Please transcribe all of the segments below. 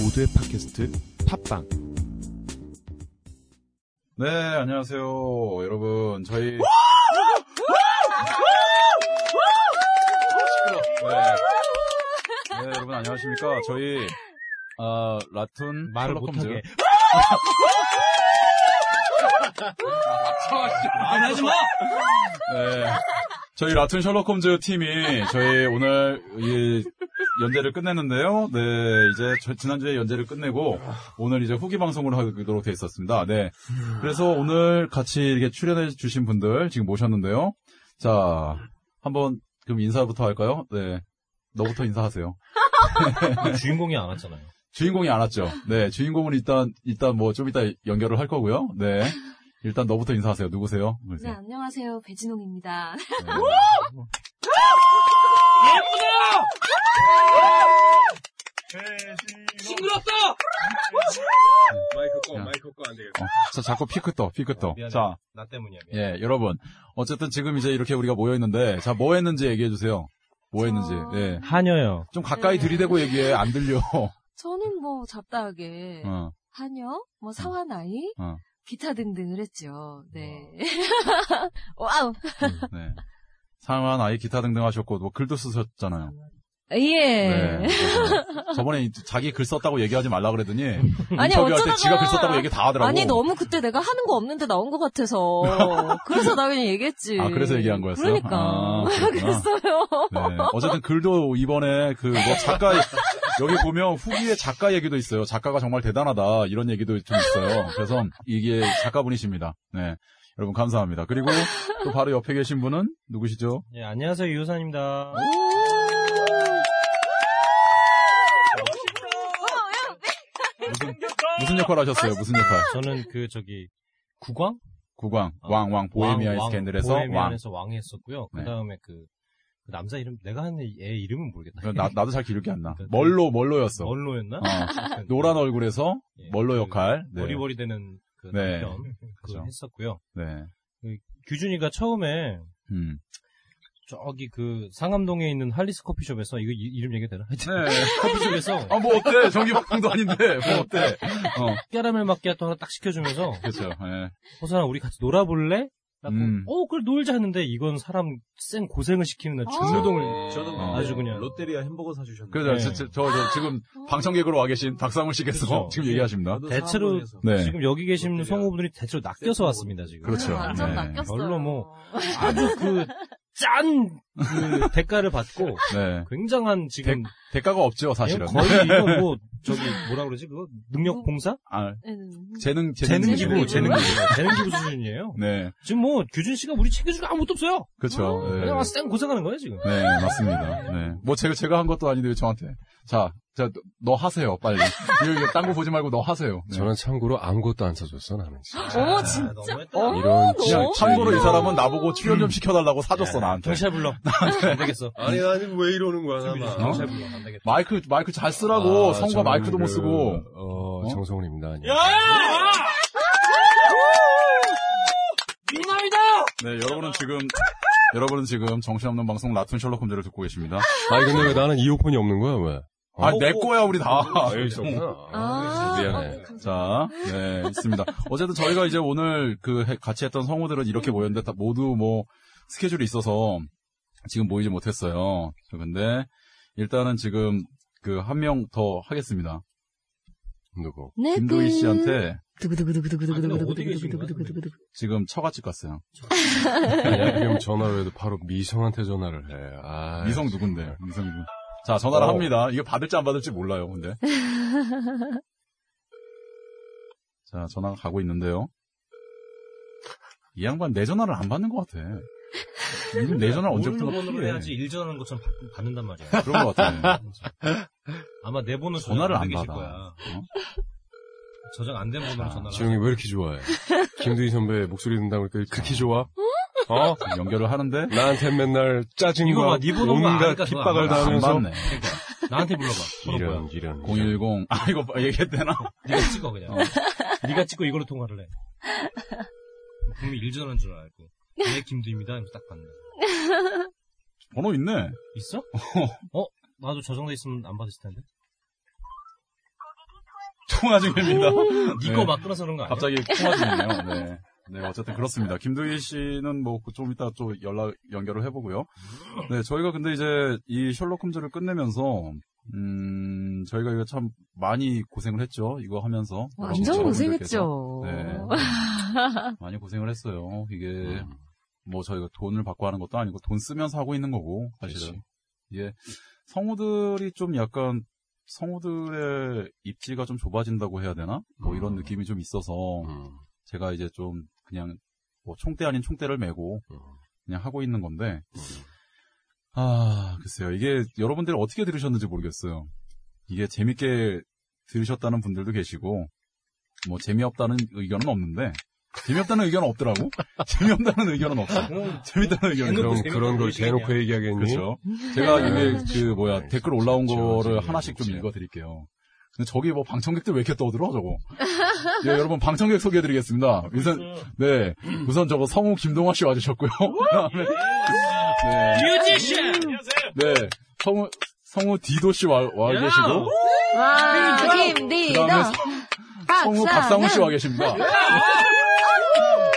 모두의 팟캐스트 팟빵 네, 안녕하세요. 여러분, 저희. 네. 네, 여러분, 안녕하십니까. 저희, 아, 라툰. 말을 못하게. 안 하지 마! 네. 저희 라툰 셜록 홈즈 팀이 저희 오늘 이 연재를 끝냈는데요. 네, 이제 저- 지난주에 연재를 끝내고 오늘 이제 후기 방송을 하도록 돼 있었습니다. 네. 그래서 오늘 같이 이렇게 출연해 주신 분들 지금 모셨는데요. 자, 한번 그럼 인사부터 할까요? 네. 너부터 인사하세요. 주인공이 안 왔잖아요. 주인공이 안 왔죠. 네, 주인공은 일단 일단 뭐 좀 이따 연결을 할 거고요. 네. 일단 너부터 인사하세요. 누구세요? 네. 안녕하세요. 배진홍입니다. 네. 싱그럽다! 마이크 꺼 야. 마이크 꺼 안 되겠다 어, 자, 자꾸 피크 떠, 피크 떠. 미안해. 자, 나 때문이야. 미안. 예, 여러분. 어쨌든 지금 이제 이렇게 우리가 모여있는데, 자, 뭐 했는지 얘기해주세요. 뭐 했는지, 저- 예. 하녀요. 좀 가까이 네. 들이대고 얘기해. 안 들려. 저는 뭐 잡다하게 어, 한여, 뭐 사와나이, 어. 기타 등등을 했죠. 네. 와우. 네. 상한 아이 기타 등등 하셨고, 뭐 글도 쓰셨잖아요. 예. 네. 저번에 자기 글 썼다고 얘기하지 말라 그랬더니, 아니, 어쩌다가- 지가 글 썼다고 얘기 다 하더라고. 아니 너무 그때 내가 하는 거 없는데 나온 것 같아서 그래서 나 그냥 얘기했지. 아, 그래서 얘기한 거였어요? 그러니까 아. 그랬어요. 네. 어쨌든 글도 이번에 그 뭐 작가 여기 보면 후기에 작가 얘기도 있어요. 작가가 정말 대단하다 이런 얘기도 좀 있어요. 그래서 이게 작가분이십니다. 네. 여러분 감사합니다. 그리고 또 바로 옆에 계신 분은 누구시죠? 예, 안녕하세요. 유효산입니다. 무슨 무슨 역할 하셨어요? 무슨 역할? 저는 그, 저기, 국왕? 국왕, 어, 왕, 왕, 보헤미아의 왕, 스캔들에서 왕. 보헤미안에서 왕 했었고요. 네. 그 다음에 그, 그 남자 이름, 내가 하는 애 이름은 모르겠다. 나, 나도 잘 기억이 안 나. 그- 멀로, 멀로였어. 멀로였나? 어, 노란 얼굴에서 예, 멀로 그 역할. 네. 버리버리 되는 그 네. 남편. 그거 했었고요. 네. 규준이가 처음에 음. 저기 그 상암동에 있는 할리스 커피숍에서 이거 이, 름 얘기 되나? 하여튼 네. 커피숍에서 아, 뭐 어때? 전기밥통도 아닌데, 뭐 어때? 어, 캐러멜 마키아토 하나 딱 시켜주면서 그렇죠. 예. 호선아 우리 같이 놀아볼래? 음. 어 그래 놀자 했는데 이건 사람 센 고생을 시키는 날 중노동을 저도 어. 아주 그냥 롯데리아 햄버거 사주셨는데 그래서 네. 저, 저, 저, 저 지금 방청객으로 와 계신 박상훈 씨께서 그렇죠. 지금 얘기하십니다. 대체로 네. 지금 여기 계신 롯데리아. 성우분들이 대체로 낚여서 왔습니다 지금 그렇죠. 완전 네. 낚였어요. 별로 뭐 아주 그 짠 그 대가를 받고 네. 굉장한 지금 대 가가 없죠, 사실은. 거의 이건 뭐 저기 뭐라 그러지 그거 능력 봉사 아, 음. 재능, 재능 기부. 재능 기부 재능 기부 수준이에요 네. 지금 뭐 규준 씨가 우리 챙겨줄 거 아무것도 없어요 그렇죠. 네. 그냥 와서 쌩 고생하는 거예요 지금 네, 맞습니다. 네. 뭐 제가, 제가 한 것도 아닌데 왜 저한테. 자, 자, 너 하세요, 빨리. 이거 딴거 보지 말고 너 하세요. 네. 저는 참고로 아무것도 안 사줬어, 나는. 진짜. 어머 진짜. 너무했다. 어, 이런 그냥 너무 참고로 이 사람은 나보고 출연 좀 시켜달라고 사줬어, 나한테. 경찰 불러 안 되겠어 아니 아니 왜 이러는 거야 나만 경찰 불러 안 되겠다 마이크, 마이크 잘 쓰라고. 아, 성과 저는 마이크도 못 그, 쓰고. 어, 어? 정성훈입니다. 안녕. 미남이다 네, 여러분은 지금, 여러분은 지금 정신없는 방송 라툰 셜록 홈즈를 듣고 계십니다. 아니, 근데 왜 나는 이어폰이 없는 거야, 왜? 아, 내 거야, 우리 다. 여기 있었구나. 아, 미안해. 자, 네, 있습니다. 어쨌든 저희가 이제 오늘 그 해- 같이 했던 성우들은 이렇게 모였는데 다 모두 뭐 스케줄이 있어서 지금 모이지 못했어요. 저 근데 일단은 지금 그 한 명 더 하겠습니다. 누구? 네. 김도희 씨한테 두구두구두구두구두구두구두구두구두구두구두구. 지금 처갓집 갔어요. 그럼 전화를 해도 바로 미성한테 전화를 해. 아, 미성 누군데? 미성 누구? 자, 전화를 어. 합니다. 이게 받을지 안 받을지 몰라요, 근데. 자, 전화가 가고 있는데요. 이 양반 내 전화를 안 받는 것 같아. 이내 전화를 언제부터 번호로. 해야지 일전하는 것처럼 받- 받는단 말이야 그런 것 같아. 아마 내 번호 전화를 안 계실 받아. 거야 어? 저장 안 된 번호로 전화를 지용이 왜 이렇게 좋아해? 김두희 선배 목소리 듣는다고 그러니까 그렇게 좋아? 어? 연결을 하는데 나한테 맨날 이거 짜증과 봐, 네 온갖 전화 핍박을 당하면서 받네. 나한테 불러봐. 이런 이런 010. 아, 이거 얘기했대나? 네가 찍어 그냥. 어. 네가 찍고 이걸로 통화를 해. 분명히 일전한 줄 알고. 네 김두입니다. 이렇게 딱 받네. 번호 있네. 있어? 어? 나도 저장돼 있으면 안 받으실 텐데. 통화 중입니다. 니거 네. 막 끊어서 그런 거 아니야? 갑자기 통화 중이네요. 네. 네, 어쨌든 그렇습니다. 김두희 씨는 뭐 좀 이따 좀 연락 연결을 해보고요. 네, 저희가 근데 이제 이 셜록 홈즈를 끝내면서 음 저희가 이거 참 많이 고생을 했죠. 이거 하면서 완전 여러분들께서. 고생했죠. 네. 많이 고생을 했어요. 이게 뭐 저희가 돈을 받고 하는 것도 아니고 돈 쓰면서 하고 있는 거고 사실은 이게 성우들이 좀 약간 성우들의 입지가 좀 좁아진다고 해야 되나? 뭐 이런 음. 느낌이 좀 있어서 음. 제가 이제 좀 그냥 뭐 총대 아닌 총대를 메고 음. 그냥 하고 있는 건데 아 글쎄요 이게 여러분들이 어떻게 들으셨는지 모르겠어요. 이게 재밌게 들으셨다는 분들도 계시고 뭐 재미없다는 의견은 없는데 재미없다는 의견은 없더라고. 재미없다는 의견은 없어. 재밌다는 의견은 재밌는 그런 걸. 대놓고 얘기하겠니? 그렇죠. 제가 이게 그 뭐야 네, 댓글 올라온 진짜 거를 하나씩 좀. 읽어드릴게요. 근데 저기 뭐 방청객들 왜 이렇게 떠들어 저거? 예, 여러분 방청객 소개해드리겠습니다. 우선 네 우선 저거 성우 김동화 씨 와주셨고요. 그다음에 네, 뮤지션! 네 성우 성우 디도 씨 와, 와 야! 계시고 와, 김디도. 그다음에 성우 박상훈 씨와 계십니다.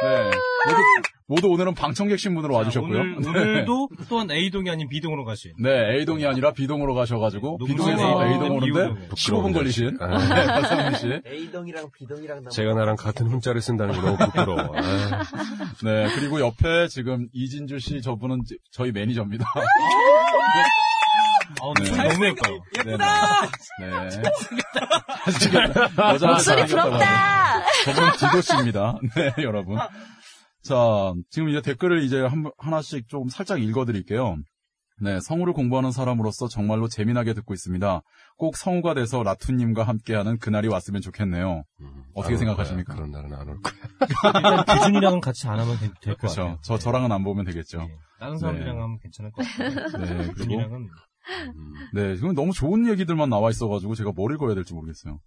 네 모두 모두 오늘은 방청객 신분으로 와주셨고요. 오늘, 네. 오늘 도 또한 A동이 아닌 B동으로 가신. 네, A동이 아니라 B동으로 가셔가지고, 너무 B동에서. A동 오는데, 이유동이요. 15분 걸리신, 아. 네, 박상훈 씨. A동이랑 B동이랑 나 제가 나랑 같은 훈자를 쓴다는 게 너무 부끄러워. 아, 네, 그리고 옆에 지금 이진주 씨, 저분은 지- 저희 매니저입니다. 아, 근데 소리 너무 예뻐요. 예쁘다! 네. 잘생겼다. 여자 목소리 잘생겼다고 부럽다! 저분은 디도 씨입니다. 네, 여러분. 자, 지금 이제 댓글을 이제 한, 하나씩 좀 살짝 읽어드릴게요. 네, 성우를 공부하는 사람으로서 정말로 재미나게 듣고 있습니다. 꼭 성우가 돼서 라투님과 함께하는 그날이 왔으면 좋겠네요. 음, 어떻게 생각하십니까? 거야. 그런 날은 안 올 거야. 일단 기준이랑은 같이 안 하면 될것 그렇죠. 같아요. 저 저랑은 안 보면 되겠죠. 예. 다른 사람들이랑 네. 하면 괜찮을 것 같아요. 네, 그리고 기준이랑은 음. 네, 지금 너무 좋은 얘기들만 나와 있어가지고 제가 뭘 읽어야 될지 모르겠어요.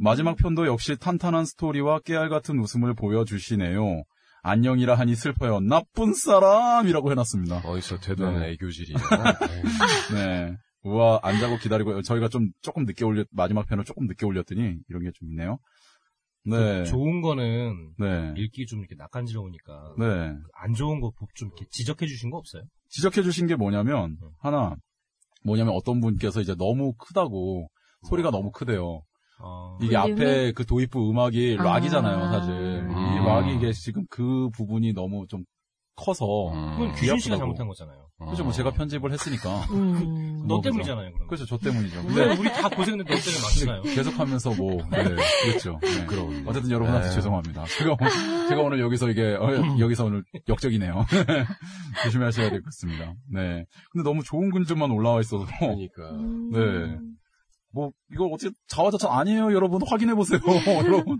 마지막 편도 역시 탄탄한 스토리와 깨알 같은 웃음을 보여주시네요. 안녕이라 하니 슬퍼요. 나쁜 사람이라고 해놨습니다. 어디서 되도 않은 네. 애교질이야. 에이. 네. 우와, 안 자고 기다리고, 저희가 좀, 조금 늦게 올렸, 마지막 편을 조금 늦게 올렸더니, 이런 게 좀 있네요. 네. 좋은 거는 네. 읽기 좀 이렇게 낯간지러우니까 네. 안 좋은 거 좀 이렇게 지적해 주신 거 없어요? 지적해 주신 게 뭐냐면, 네. 하나, 뭐냐면 어떤 분께서 이제 너무 크다고, 소리가 너무 크대요. 어, 이게 볼륨이? 앞에 그 도입부 음악이 아. 락이잖아요, 사실. 음. 이 락이 이게 지금 그 부분이 너무 좀 커서. 그건 음. 규준 씨가. 잘못한 거잖아요. 그죠, 뭐 제가 편집을 했으니까. 음. 너 뭐, 때문이잖아요, 그럼. 그렇죠, 저 때문이죠. 근데 우리 다 고생했는데 너 때문에 맞추나요? 계속 하면서 뭐, 네, 그랬죠. 네. 그럼. 어쨌든 여러분한테 네. 죄송합니다. 제가, 오늘- 제가 오늘 여기서 이게, 어, 여기서 오늘 역적이네요. 조심하셔야 될 것 같습니다. 네. 근데 너무 좋은 글들만 올라와 있어서, 그러니까. 네. 뭐, 이거 어떻게 자화자찬 아니에요, 여러분. 확인해 보세요. 여러분.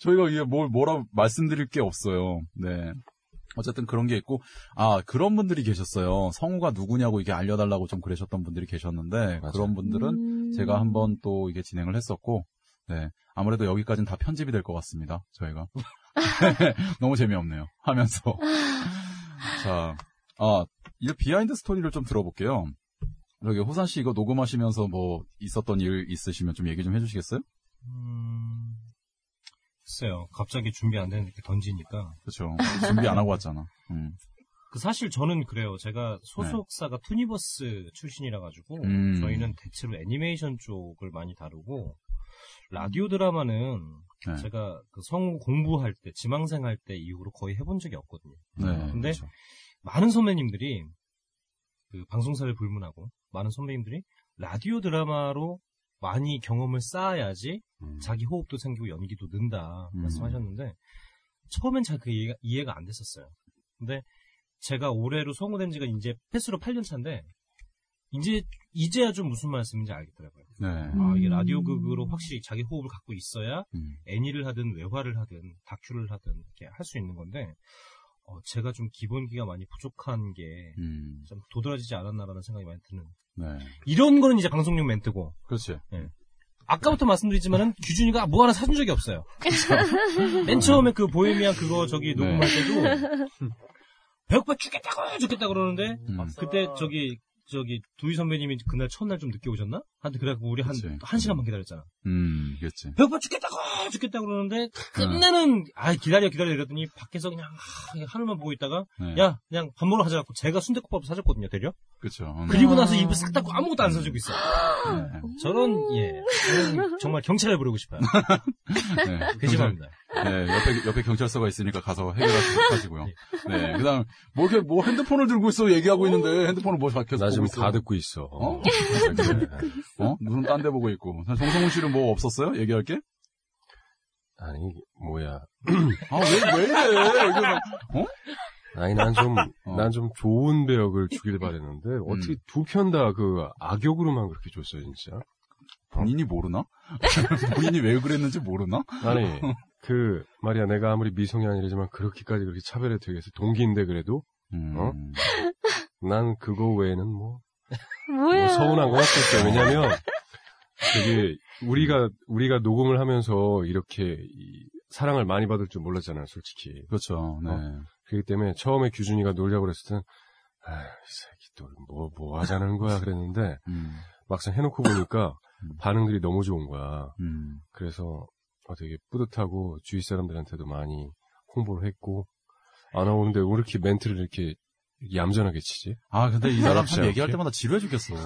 저희가 이게 뭘, 뭐라 말씀드릴 게 없어요. 네. 어쨌든 그런 게 있고, 아, 그런 분들이 계셨어요. 성우가 누구냐고 이게 알려달라고 좀 그러셨던 분들이 계셨는데, 맞아요. 그런 분들은 음. 제가 한번 또 이게 진행을 했었고, 네. 아무래도 여기까지는 다 편집이 될 것 같습니다. 저희가. 너무 재미없네요. 하면서. 자, 아, 이 비하인드 스토리를 좀 들어볼게요. 저기 호산 씨 이거 녹음하시면서 뭐 있었던 일 있으시면 좀 얘기 좀 해주시겠어요? 음, 글쎄요. 갑자기 준비 안 되는데 이렇게 던지니까. 그렇죠. 준비 안 하고 왔잖아. 음. 그 사실 저는 그래요. 제가 소속사가 투니버스 출신이라 가지고 음. 저희는 대체로 애니메이션 쪽을 많이 다루고 라디오 드라마는 네. 제가 그 성우 공부할 때 지망생 할 때 이후로 거의 해본 적이 없거든요. 네. 근데 그렇죠. 많은 선배님들이 그 방송사를 불문하고 많은 선배님들이 라디오 드라마로 많이 경험을 쌓아야지 음. 자기 호흡도 생기고 연기도 는다 음. 말씀하셨는데 처음엔 잘 그 이해가, 이해가 안 됐었어요. 근데 제가 올해로 성우된 지가 이제 패스로 8년 차인데 이제 이제야 좀 무슨 말씀인지 알겠더라고요. 네. 아 이게 음. 라디오 극으로 확실히 자기 호흡을 갖고 있어야 음. 애니를 하든 외화를 하든 다큐를 하든 이렇게 할 수 있는 건데 어, 제가 좀 기본기가 많이 부족한 게좀 음. 도드라지지 않았나라는 생각이 많이 드는. 네. 이런 거는 이제 방송용 멘트고 그렇지. 아까부터 말씀드리지만은 규준이가 뭐 하나 사준 적이 없어요. 맨 처음에 그 보헤미안 그거 저기 녹음할 때도 배고파 죽겠다고 죽겠다 그러는데 음. 그때 저기 저기 두희 선배님이 그날 첫날 좀 늦게 오셨나? 하여튼 그래갖고 우리 한. 한 시간만 기다렸잖아. 음, 그렇지. 배고파 죽겠다고 죽겠다 그러는데 끝내는 아 기다려 기다려 이러더니 밖에서 그냥 하, 하늘만 보고 있다가 네. 야 그냥 밥 먹으러 가자 갖고 제가 순대국밥 사줬거든요 대려. 그렇죠. 음. 그리고 나서 입을 싹 닫고 아무것도 안 사주고 있어. 네. 저런 예 저는 정말 경찰에 부르고 싶어요. 네. 괘씸합니다. 네, 옆에, 옆에 경찰서가 있으니까 가서 해결하시고요. 네, 그 다음, 뭐 이렇게, 뭐 핸드폰을 들고 있어, 얘기하고 있는데, 핸드폰을 뭐 밖에서 나 지금 있어. 다 듣고 있어. 어? 어? 눈은 딴 데 보고 있고. 정성훈 씨는 뭐 없었어요? 얘기할 게? 아니, 뭐야. 아, 왜, 왜 이래? 어? 아니, 난 좀, 어. 난좀 좋은 배역을 주길 바랬는데, 어떻게 두편 다 그 악역으로만 그렇게 줬어요, 진짜. 본인이 모르나? 본인이 왜 그랬는지 모르나? 아니, 그, 말이야, 내가 아무리 미성년이라지만 그렇게까지 그렇게 차별에 되겠어. 동기인데 그래도, 음. 어? 난 그거 외에는 뭐, 뭐야. 뭐 서운한 건 없었어요. 왜냐면, 되게, 우리가, 우리가 녹음을 하면서 이렇게, 이 사랑을 많이 받을 줄 몰랐잖아요, 솔직히. 그렇죠. 네. 어? 그렇기 때문에 처음에 규준이가 놀자고 그랬을 땐, 아, 이 새끼 또 뭐, 뭐 하자는 거야 그랬는데, 음. 막상 해놓고 보니까 음. 반응들이 너무 좋은 거야. 음. 그래서 어, 되게 뿌듯하고 주위 사람들한테도 많이 홍보를 했고, 안 나오는데 왜 이렇게 멘트를 이렇게 얌전하게 치지? 아, 근데 이 사람 참 알았어요. 얘기할 때마다 지루해 죽겠어. 네.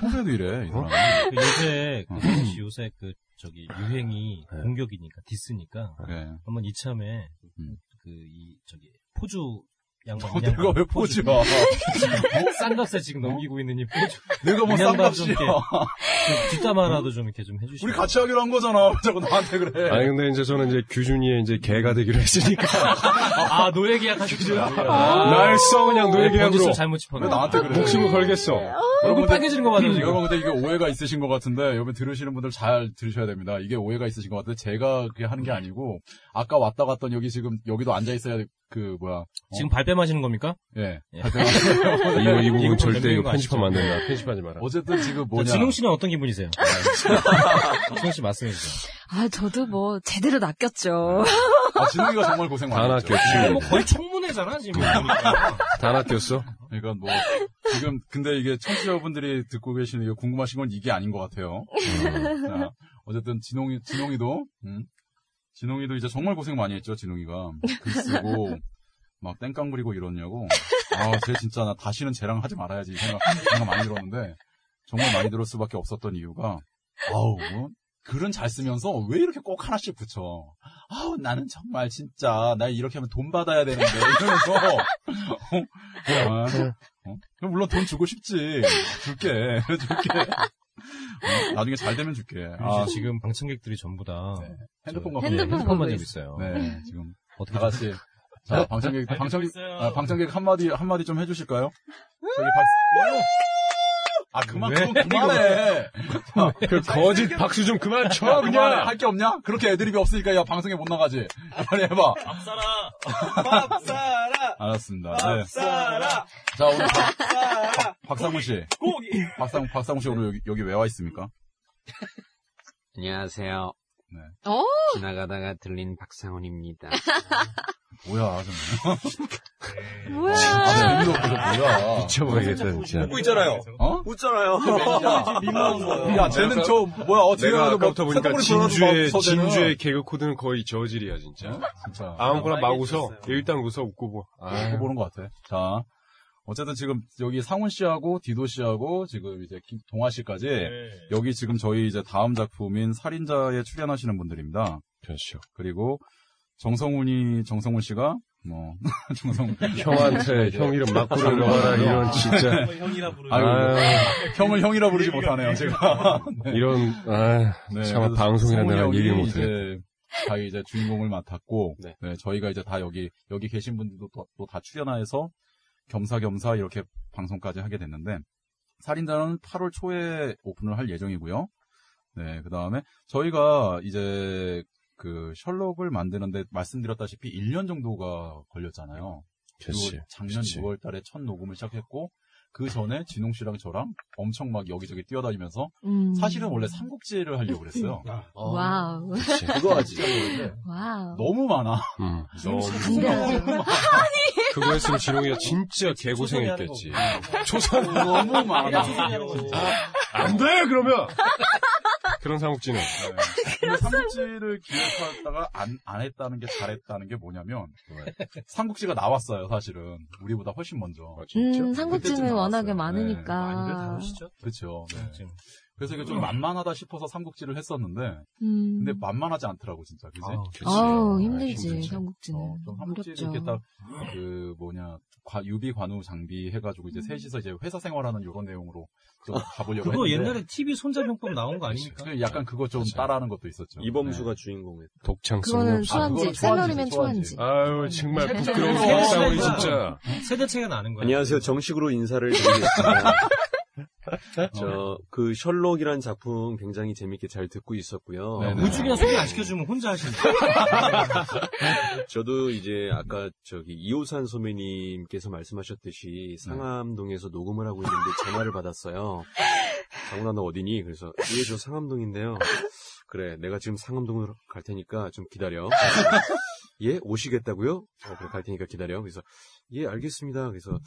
평소에도 이래, 이 사람. 그 요새 그 어. 혜진 씨 요새 그 저기 유행이 네. 공격이니까 디스니까 그래. 한번 이참에 음. 그이 저기 포주 양반 어, 내가 왜 포즈야? 싼값에 지금 넘기고 있는 이 포주 내가 뭐 싼값이야. 뒷담화라도 좀 이렇게 좀 해주시고 우리 같이 하기로 한 거잖아. 왜 자꾸 나한테 그래. 아니 근데 이제 저는 이제 규준이의 이제 개가 되기로 했으니까 아 노예 계약하셨죠? 날 써 그냥 노예 계약으로 번지수 잘못 짚었네. 왜 나한테 그래? 목숨을 걸겠어. 얼굴 빨개지는 거 맞아요. 여러분 근데 이게 오해가 있으신 것 같은데 여러분 들으시는 분들 잘 들으셔야 됩니다. 이게 오해가 있으신 것 같은데 제가 그게 하는 게 아니고 아까 왔다 갔던 여기 지금 여기도 앉아 있어야 될 그 뭐야 지금 발뺌 하시는 겁니까? 예 예. 이거 이 이거 부분 절대 이거 거 편집하면 안? 된다. 편집하지 마라. 어쨌든 지금 자, 뭐냐 진홍 씨는 어떤 기분이세요? 진홍 씨 말씀해 주세요. 아, 저도 뭐, 제대로 낚였죠. 아, 진웅이가 정말 고생 다 많이 했죠. 낚였지. 뭐 거의 청문회잖아 지금. 다 낚였어? 그러니까 뭐 지금 근데 이게 청취자분들이 듣고 계시는 게 궁금하신 건 이게 아닌 것 같아요. 자, 어쨌든 진홍이 진홍이도 음, 진홍이도 이제 정말 고생 많이 했죠. 진홍이가 글 쓰고 막 땡깡 부리고 이러냐고. 아, 쟤 진짜 나 다시는 쟤랑 하지 말아야지 이 생각, 생각 많이 들었는데 정말 많이 들을 수밖에 없었던 이유가 아우 뭐, 글은 잘 쓰면서 왜 이렇게 꼭 하나씩 붙여? 아우 나는 정말 진짜 나 이렇게 하면 돈 받아야 되는데 이러면서 어? 아, 어? 물론 돈 주고 싶지 줄게 줄게 어? 나중에 잘 되면 줄게 아, 아 지금 방청객들이 전부 다 네. 핸드폰 저- 갖고 핸드폰 핸드폰만 보고 들고 있어요. 네 지금 어떻게 다 같이 자 방청객 방청객. 아, 방청객 한마디 한마디 좀 해주실까요? 저기 박수 아 그만 왜? 그만 그만해 그 거짓 박수 좀 그만 쳐 그냥. 할 게 없냐? 그렇게 애드립이 없으니까 야 방송에 못 나가지 빨리 해봐 밥사라! 밥사라! 알았습니다 네. 밥사라! 자 오늘 박, 박상훈 씨 고기! 박상 박상훈 씨 오늘 여기, 여기 왜 와 있습니까? 안녕하세요. 네. 어? 지나가다가 들린 박상훈입니다. 뭐야 정말 뭐야. 아 재미도 없어서 뭐야 미쳐버리겠다 진짜. 웃고 있잖아요. 어? 웃잖아요. 민망한 거야. 야 쟤는 저 뭐야 어 내가 뭐 아까부터 보니까 진주의. 진주의 개그 코드는 거의 저질이야 진짜. 진짜 아무거나 막 웃어. 일단 웃어 웃고 뭐. 아, 그거 보는 것 같아. 자, 어쨌든 지금 여기 상훈 씨하고 디도 씨하고 지금 이제 김- 동아 씨까지 여기 지금 저희 이제 다음 작품인 살인자에 출연하시는 분들입니다. 그렇죠. 그리고 정성훈이 정성훈 씨가 뭐 정성 형한테 형 이름 막 부르려라 이런 진짜. 형이라 부르 형을 형이라 부르지 못하네요 제가. 이런 아, 네, 참 방송이라 내가 얘기를 못해. 이제 자기 이제 주인공을 맡았고 네. 네, 저희가 이제 다 여기 여기 계신 분들도 또다 출연해서 겸사겸사 이렇게 방송까지 하게 됐는데 살인자는 8월 초에 오픈을 할 예정이고요. 네, 그 다음에 저희가 이제 그 셜록을 만드는데 말씀드렸다시피 1년 정도가 걸렸잖아요. 그리고 작년 그렇지. 6월 달에 첫 녹음을 시작했고 그 전에 진홍 씨랑 저랑 엄청 막 여기저기 뛰어다니면서 음. 사실은 원래 삼국지를 하려고 그랬어요. 와우. 그거 하지. 와우. 너무 많아. 음. 근데 그거 했으면 진홍이가 진짜 개고생했겠지. 초선 너무 많아. 안 돼, 그러면! 그런 삼국지는. 근데 삼국지를 기획하다가 안, 안 했다는 게 잘했다는 게 뭐냐면 삼국지가 나왔어요 사실은 우리보다 훨씬 먼저 아, 진짜? 음, 삼국지는 워낙에. 네, 많으니까. 그렇죠 지금. 그래서 이게 좀 만만하다 싶어서 삼국지를 했었는데 음. 근데 만만하지 않더라고 진짜 그지 그치. 아우, 아, 힘들지, 힘들지. 삼국지는. 어, 좀 삼국지. 이렇게 딱 그 뭐냐 과- 유비 관우 장비 해가지고 이제 셋이서 이제 회사 생활하는 이런 내용으로 좀 가보려고 그거 했는데 옛날에 TV 손자병법 나온 거 아닙니까? 그 약간 그거 좀 그쵸. 따라하는 것도 있었죠 이범수가 주인공에. 독창성이 그거는 없어. 아, 샐러리맨 초안지, 초안지. 아유, 정말 세대 부끄러운 박상훈이 있어요. 진짜. 세대 차이가 나는 거야. 안녕하세요. 정식으로 인사를 드리겠습니다. 저, 그, 셜록이라는 작품 굉장히 재밌게 잘 듣고 있었고요. 네네. 우중이나 소개 안 시켜주면 혼자 하신다. 저도 이제 아까 저기 이호산 소매님께서 말씀하셨듯이 상암동에서 녹음을 하고 있는데 전화를 받았어요. 장훈아 너 어디니? 그래서 예, 저 상암동인데요. 그래, 내가 지금 상암동으로 갈 테니까 좀 기다려. 예, 오시겠다고요? 어, 그래 갈 테니까 기다려. 그래서 예, 알겠습니다. 그래서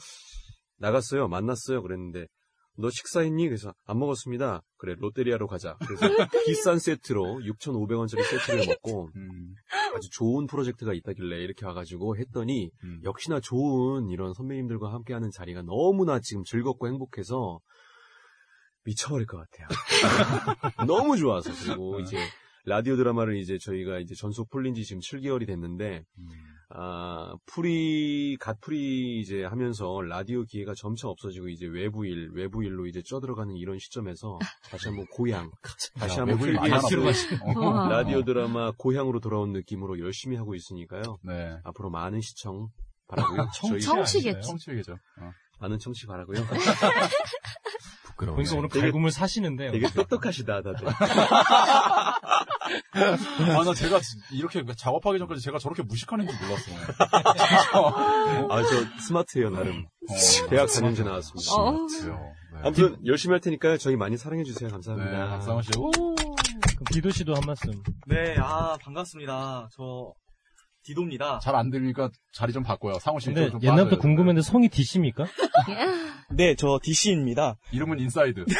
나갔어요. 만났어요. 그랬는데 너 식사했니? 그래서 안 먹었습니다. 그래 롯데리아로 가자. 그래서 비싼 세트로 6,500원짜리 세트를 먹고 음, 아주 좋은 프로젝트가 있다길래 이렇게 와가지고 했더니 음. 역시나 좋은 이런 선배님들과 함께하는 자리가 너무나 지금 즐겁고 행복해서 미쳐버릴 것 같아요. 너무 좋아서 그리고 이제 라디오 드라마를 이제 저희가 이제 전속 풀린 지 지금 7개월이 됐는데 음. 아 풀이 갓풀이 이제 하면서 라디오 기회가 점차 없어지고 이제 외부 일 외부 일로 이제 쪄들어가는 이런 시점에서 다시 한번 고향 다시 한번 외부인 풀기 많이 위해서 알아보네. 어. 와. 라디오 드라마 고향으로 돌아온 느낌으로 열심히 하고 있으니까요. 네. 앞으로 많은 시청 바라고요. 저희 청취겠지. 청취계죠. 어. 많은 청취 바라고요. 부끄러워. 그러니까 오늘 갈굼을 사시는데. 되게 똑똑하시다 다들. 아, 나 제가 이렇게 작업하기 전까지 제가 저렇게 무식한 애인지 몰랐어. 아저 스마트해요 나름. 어, 대학 4년제 나왔습니다. 어. 맞아요. 네. 아무튼 열심히 할 테니까요. 저희 많이 사랑해 주세요. 네, 감사합니다. 박상원 씨. 오! 그럼 디도 씨도 한 말씀. 네, 아, 반갑습니다. 저, 디도입니다. 잘 안 들리니까 자리 좀 바꿔요. 상원 씨. 근데 좀 옛날부터 빠져요. 궁금했는데 성이 DC입니까? 네, 저 DC입니다. 이름은 인사이드.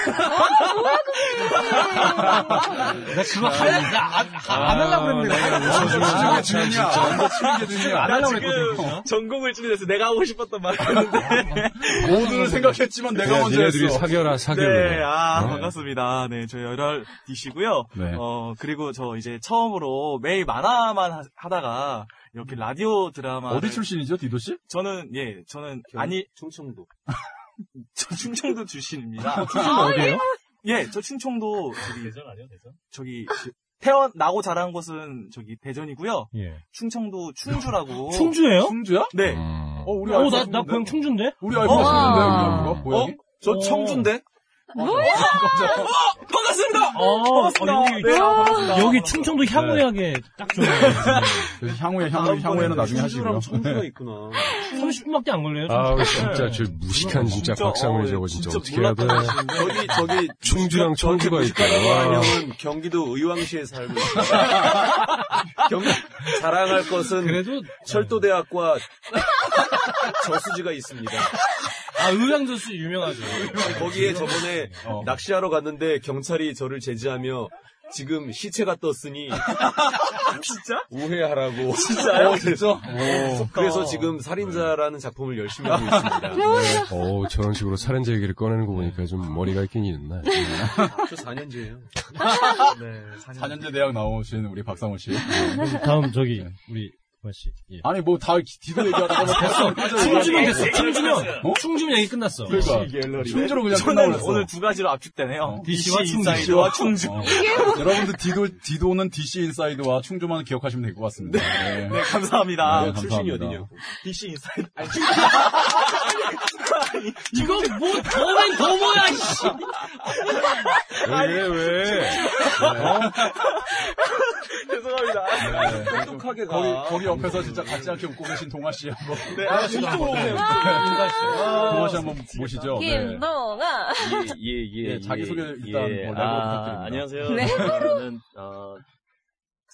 나 그거 하려고, 안, 안 하려고 그랬는데. 아, 진짜. 완전 친해지냐. 안 하려고 그랬거든요. 정곡을 찌르면서 내가 하고 싶었던 말이었는데. 모두를 생각했지만 내가 먼저 했어. 사겨라, 사겨. 네, 아, 어. 반갑습니다. 네, 저 열혈 DC고요. 네. 어, 그리고 저 이제 처음으로 매일 만화만 하- 하다가 이렇게 라디오 드라마. 어디 출신이죠, 디도 씨? 저는, 예, 저는, 아니, 충청도. 저 충청도 출신입니다. 출신 어디예요? 예, 저 충청도, 저기, 대전 아니요, 대전? 저기, 태어 나고 자란 곳은 저기 대전이고요. 예. 충청도 충주라고. 충주예요? 충주야? 네. 음. 어, 우리 어, 나, 나 충주인데? 고향 충주인데? 우리 알바 어. 충주인데, 우리 와. 알바가? 고양이? 저 어. 청주인데? 반갑습니다! 어, 반갑습니다. 어, 여기, 네, 반갑습니다. 여기 충청도 향후약에 딱 좋네. 그래서 향후에, 향후, 향후에는 나중에 하시고요. 충주랑 청주가 네. 있구나. 30분밖에 안 걸려요. 아우, 충청. 진짜, 저 무식한 진짜 박상훈이 어, 저거 진짜 진짜 어떻게 해야 돼. 저기 저기 충주랑 청주가 있다. 와. 형은 경기도 의왕시에 살고. 경기 자랑할 것은 그래도, 철도대학과 저수지가 있습니다. 아, 의왕저수 유명하죠. 거기에 저번에 어. 낚시하러 갔는데 경찰이 저를 제지하며 지금 시체가 떴으니 진짜? 우회하라고. 진짜요? 어, 그래서 오. 그래서 지금 살인자라는 작품을 열심히 하고 있습니다. 어 저런 식으로 살인자 얘기를 꺼내는 거 보니까 좀 머리가 있긴 있네. 저 4년제예요. 네, 4년제 대학 나오신 우리 박상원 씨. 다음 저기, 우리, 씨. 예. 아니, 뭐, 다 디도 얘기하다가 뭐 됐어. 충주면 됐어. 충주면. 충주면 얘기 끝났어. 그러니까. 충주로 그냥 저는. 오늘 두 가지로 압축되네요. 어. DC와 DC 인사이드와 충주. 어. 여러분들 디도, 디도는 DC 인사이드와 충주만 기억하시면 될 것 같습니다. 네. 네, 감사합니다. 네, 출신이 감사합니다. 어디냐고. DC 인사이드. 아니, 이거 뭐, 더면 더 뭐야, 씨. 왜, 왜? 죄송합니다. 네. 똑똑하게 가. 거기, 거기 옆에서 진짜 같지 않게 웃고 계신 동아 씨 한번. 네, 아, 이쪽으로 오세요. 동아 씨 한번 모시죠. 네. 김동아. 예, 예, 예, 자기 소개 일단 예. 뭐 날로 부탁드립니다. 안녕하세요. 네. 저는, 어,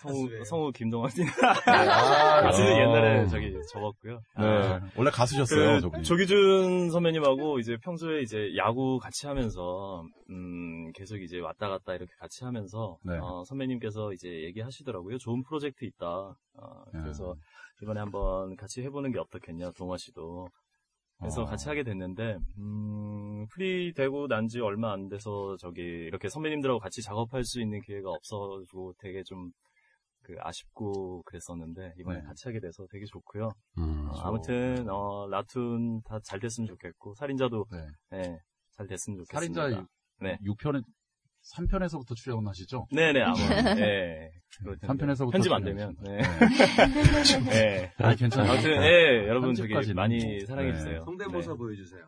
성우, 성우 김동환입니다. 아, 가수는 어. 옛날에 저기 접었고요. 네. 원래 가수셨어요, 그. 조기준 선배님하고 이제 평소에 이제 야구 같이 하면서 음 계속 이제 왔다 갔다 이렇게 같이 하면서 네. 어, 선배님께서 이제 얘기하시더라고요. 좋은 프로젝트 있다. 어, 그래서 네. 이번에 한번 같이 해보는 게 어떻겠냐, 동화 씨도. 그래서 어. 같이 하게 됐는데 음 free 되고 난 지 얼마 안 돼서 저기 이렇게 선배님들하고 같이 작업할 수 있는 기회가 없어가지고 되게 좀 그 아쉽고 그랬었는데 이번에 네. 같이 하게 돼서 되게 좋고요. 음. 어, 아무튼 어, 라툰 다 잘 됐으면 좋겠고 살인자도 네. 네, 잘 됐으면 좋겠습니다. 살인자 네. 6편에 3편에서부터 출연하시죠? 네네 아마 네. 그럴 텐데. 3편에서부터 편집 안 되면 네. 네. 아, 괜찮아요. 아무튼 예 여러분 저기 편집까지는 많이 뭐. 사랑해 네. 주세요. 성대모사 보여주세요.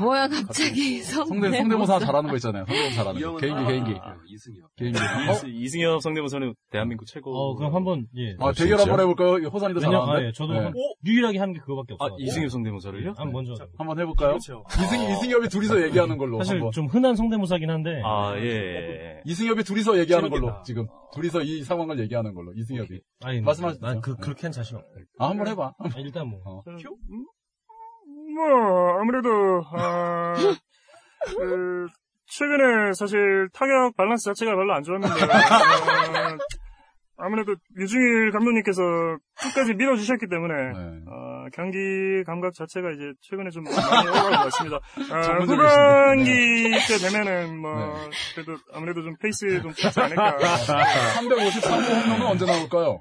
뭐야 갑자기 성대, 성대모사 잘하는 거 있잖아요. 성대모사 잘하는 거. 개인기, 개인기. 아, 이승엽. 개인기. 네. 이, 이승엽 성대모사는 대한민국 최고. 어, 그럼 한번, 예. 아, 대결 한번 해 볼까요? 호산이도 왜냐, 잘하는데. 아, 예, 저도 네. 한- 유일하게 하는 게 그거밖에 아 없어요. 이승엽 성대모사를요? 한 먼저. 한번 해 볼까요? 그렇죠. 이승, 이승엽이 둘이서 얘기하는 걸로. 사실. 좀 흔한 성대모사긴 한데. 아 예. 이승엽이 둘이서 얘기하는. 걸로. 지금. 둘이서 이 상황 을 얘기하는 걸로. 이승엽이. 아니, 말씀하시죠. 난 그, 그렇게 한 자신 없어. 아, 한번 해봐. 아, 일단 뭐. 어. 뭐 아무래도 아, 그, 최근에 사실 타격 밸런스 자체가 별로 안 좋았는데 어, 아무래도 유중일 감독님께서 끝까지 밀어주셨기 때문에 네. 어, 경기 감각 자체가 이제 최근에 좀 많이 오가는 것 같습니다. 아. 후반기 때 되면은 뭐 네. 그래도 아무래도 좀 페이스 좀 좋지 않을까. 353호 홈런은 언제 나올까요?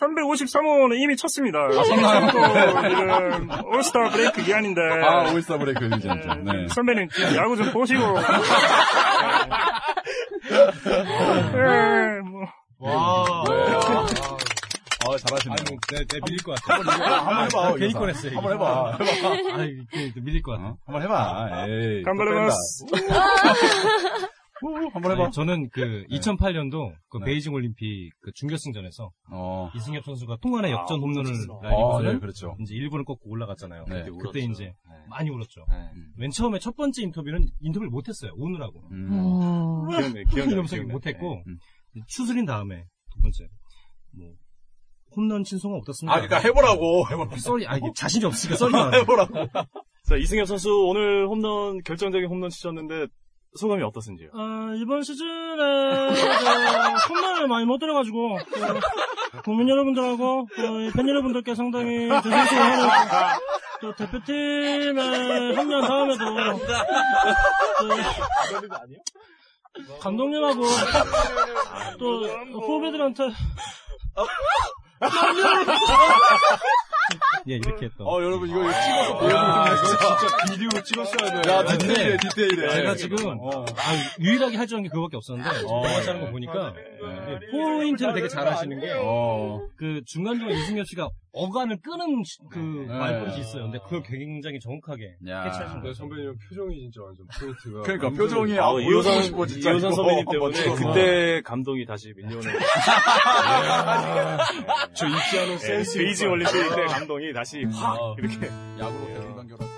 353호는 이미 쳤습니다. 쳤나요? 지금 올스타 브레이크 기한인데. 아, 올스타 브레이크 이제. 네, 네. 선배님 야구 좀 보시고. 네, 뭐. 와. 아, 잘하시네. 아니, 뭐, 내, 내 밀릴 것 같아. 한번 해봐. 괜히 여기서. 꺼냈어요. 한번 해봐. 해봐. 아, 이게 밀릴 것 같아. 어? 한번 해봐. 에이. 간발레마스. 후, 한번 해봐. 아니, 저는 그 2008년도 그 네. 베이징 올림픽 그 준결승전에서 어. 이승엽 선수가 통안의 역전 홈런을 아, 날리고서는 네, 그렇죠. 이제 일본을 꺾고 올라갔잖아요. 네. 그때, 울었죠. 이제 네. 많이 울었죠. 네. 맨 처음에 첫 번째 인터뷰는 인터뷰를 못했어요. 우느라고. 음. 어. 기억나, 기억나, 기억나. 못했고 음. 추스린 다음에 두 번째 뭐 홈런 친 소감 어떻습니까? 아, 그러니까 해보라고. 해보라고. 썰이 아 이게 자신이 없으니까 썰이. 해보라고. 자 이승엽 선수 오늘 홈런 결정적인 홈런 치셨는데 소감이 어떻습니까? 아, 이번 시즌에 그 홈런을 많이 못 들어가지고 그 국민 여러분들하고 그팬 여러분들께 상당히 죄송스러워 하는 또 대표팀에 합류한 다음에도 그 감독님하고 또 후배들한테 예 이렇게 또. 어, 여러분, 이거 찍어서 아, 보여주세요. 이거 진짜 비디오 찍었어야 돼. 야, 아, 디테일해, 근데 디테일해. 제가 지금 어. 아, 유일하게 할 줄 아는 게 그거밖에 없었는데 어. 동아씨 하는 거 보니까 예, 포인트를 되게 잘하시는 게 어. 그 중간중간 이승엽 씨가 어간을 끄는 시- 그 네. 말버릇이 있어요. 근데 그걸 굉장히 정확하게 야. 캐치하신 거예요. 선배님 표정이 진짜 완전 포인트가. 그러니까 표정이 아, 아, 보여주고 이호선, 싶어, 진짜. 이호선 선배님 때문에. 그때 감동이 다시 밀려오는. 저 잊지 않은 센스. 베이징 올림픽 때 감동이 다시 확 어. 이렇게. 야구로 대승단결할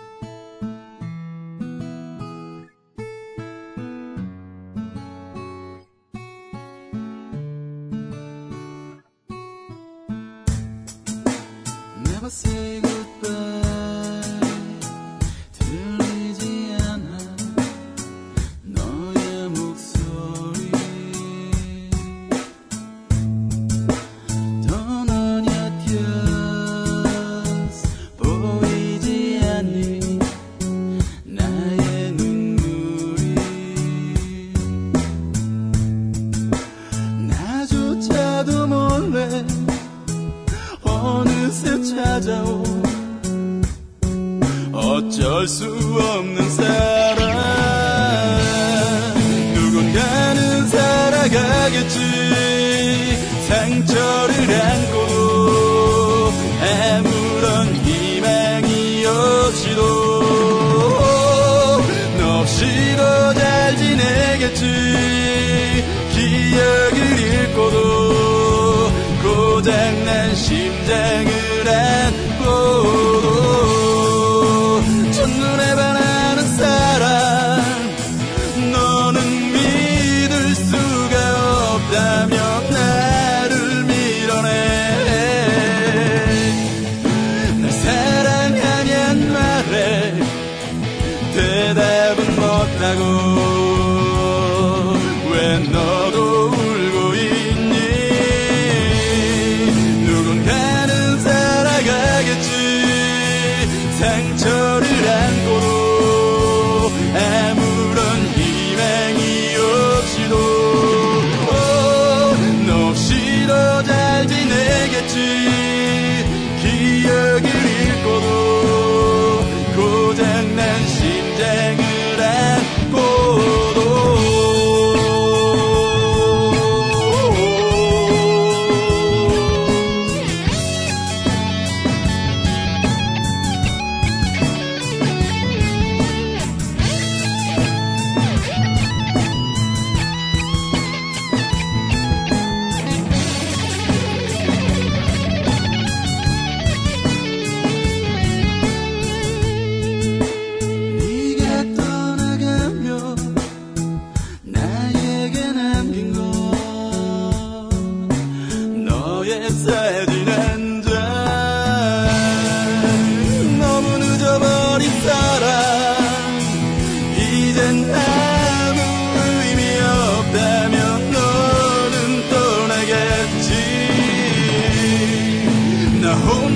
수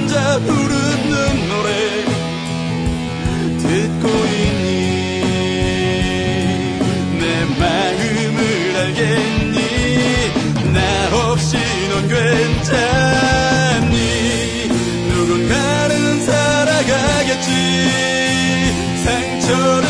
혼자 부르는 노래 듣고 있니? 내 마음을 알겠니? 나 없이 넌 괜찮니? 누군가는 살아가겠지. 상처를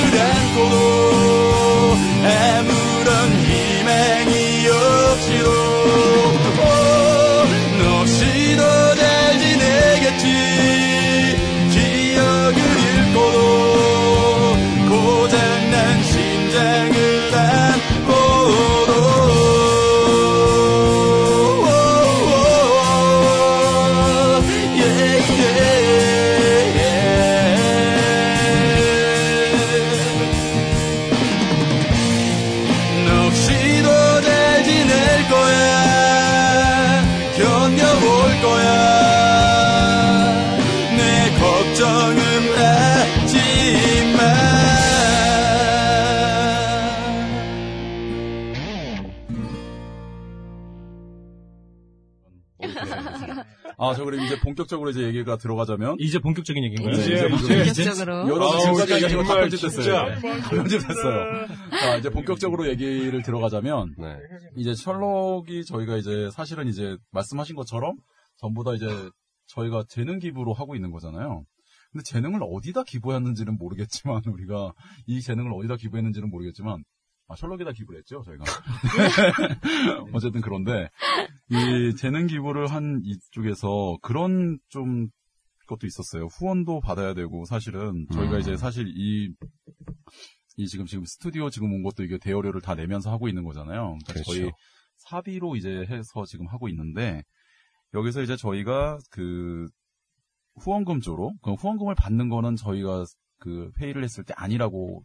본격적으로 이제 얘기가 들어가자면 이제 본격적인 얘기인가요? 네, 이제, 이제. 본격적으로. 여러 아우, 지금까지 거다 정말 편집됐어요. 다 편집됐어요. 자, 이제 본격적으로 얘기를 들어가자면 네. 이제 셜록이 저희가 이제 사실은 이제 말씀하신 것처럼 전부 다 이제 저희가 재능 기부로 하고 있는 거잖아요. 근데 재능을 어디다 기부했는지는 모르겠지만 우리가 이 재능을 어디다 기부했는지는 모르겠지만 아 셜록에다 기부를 했죠 저희가 어쨌든 그런데 이 재능 기부를 한 이쪽에서 그런 좀 것도 있었어요 후원도 받아야 되고 사실은 저희가 음. 이제 사실 이 이 지금 지금 스튜디오 지금 온 것도 이게 대여료를 다 내면서 하고 있는 거잖아요. 그러니까 그렇죠. 저희 사비로 이제 해서 지금 하고 있는데 여기서 이제 저희가 그 후원금 쪽으로 그 후원금을 받는 거는 저희가 그 회의를 했을 때 아니라고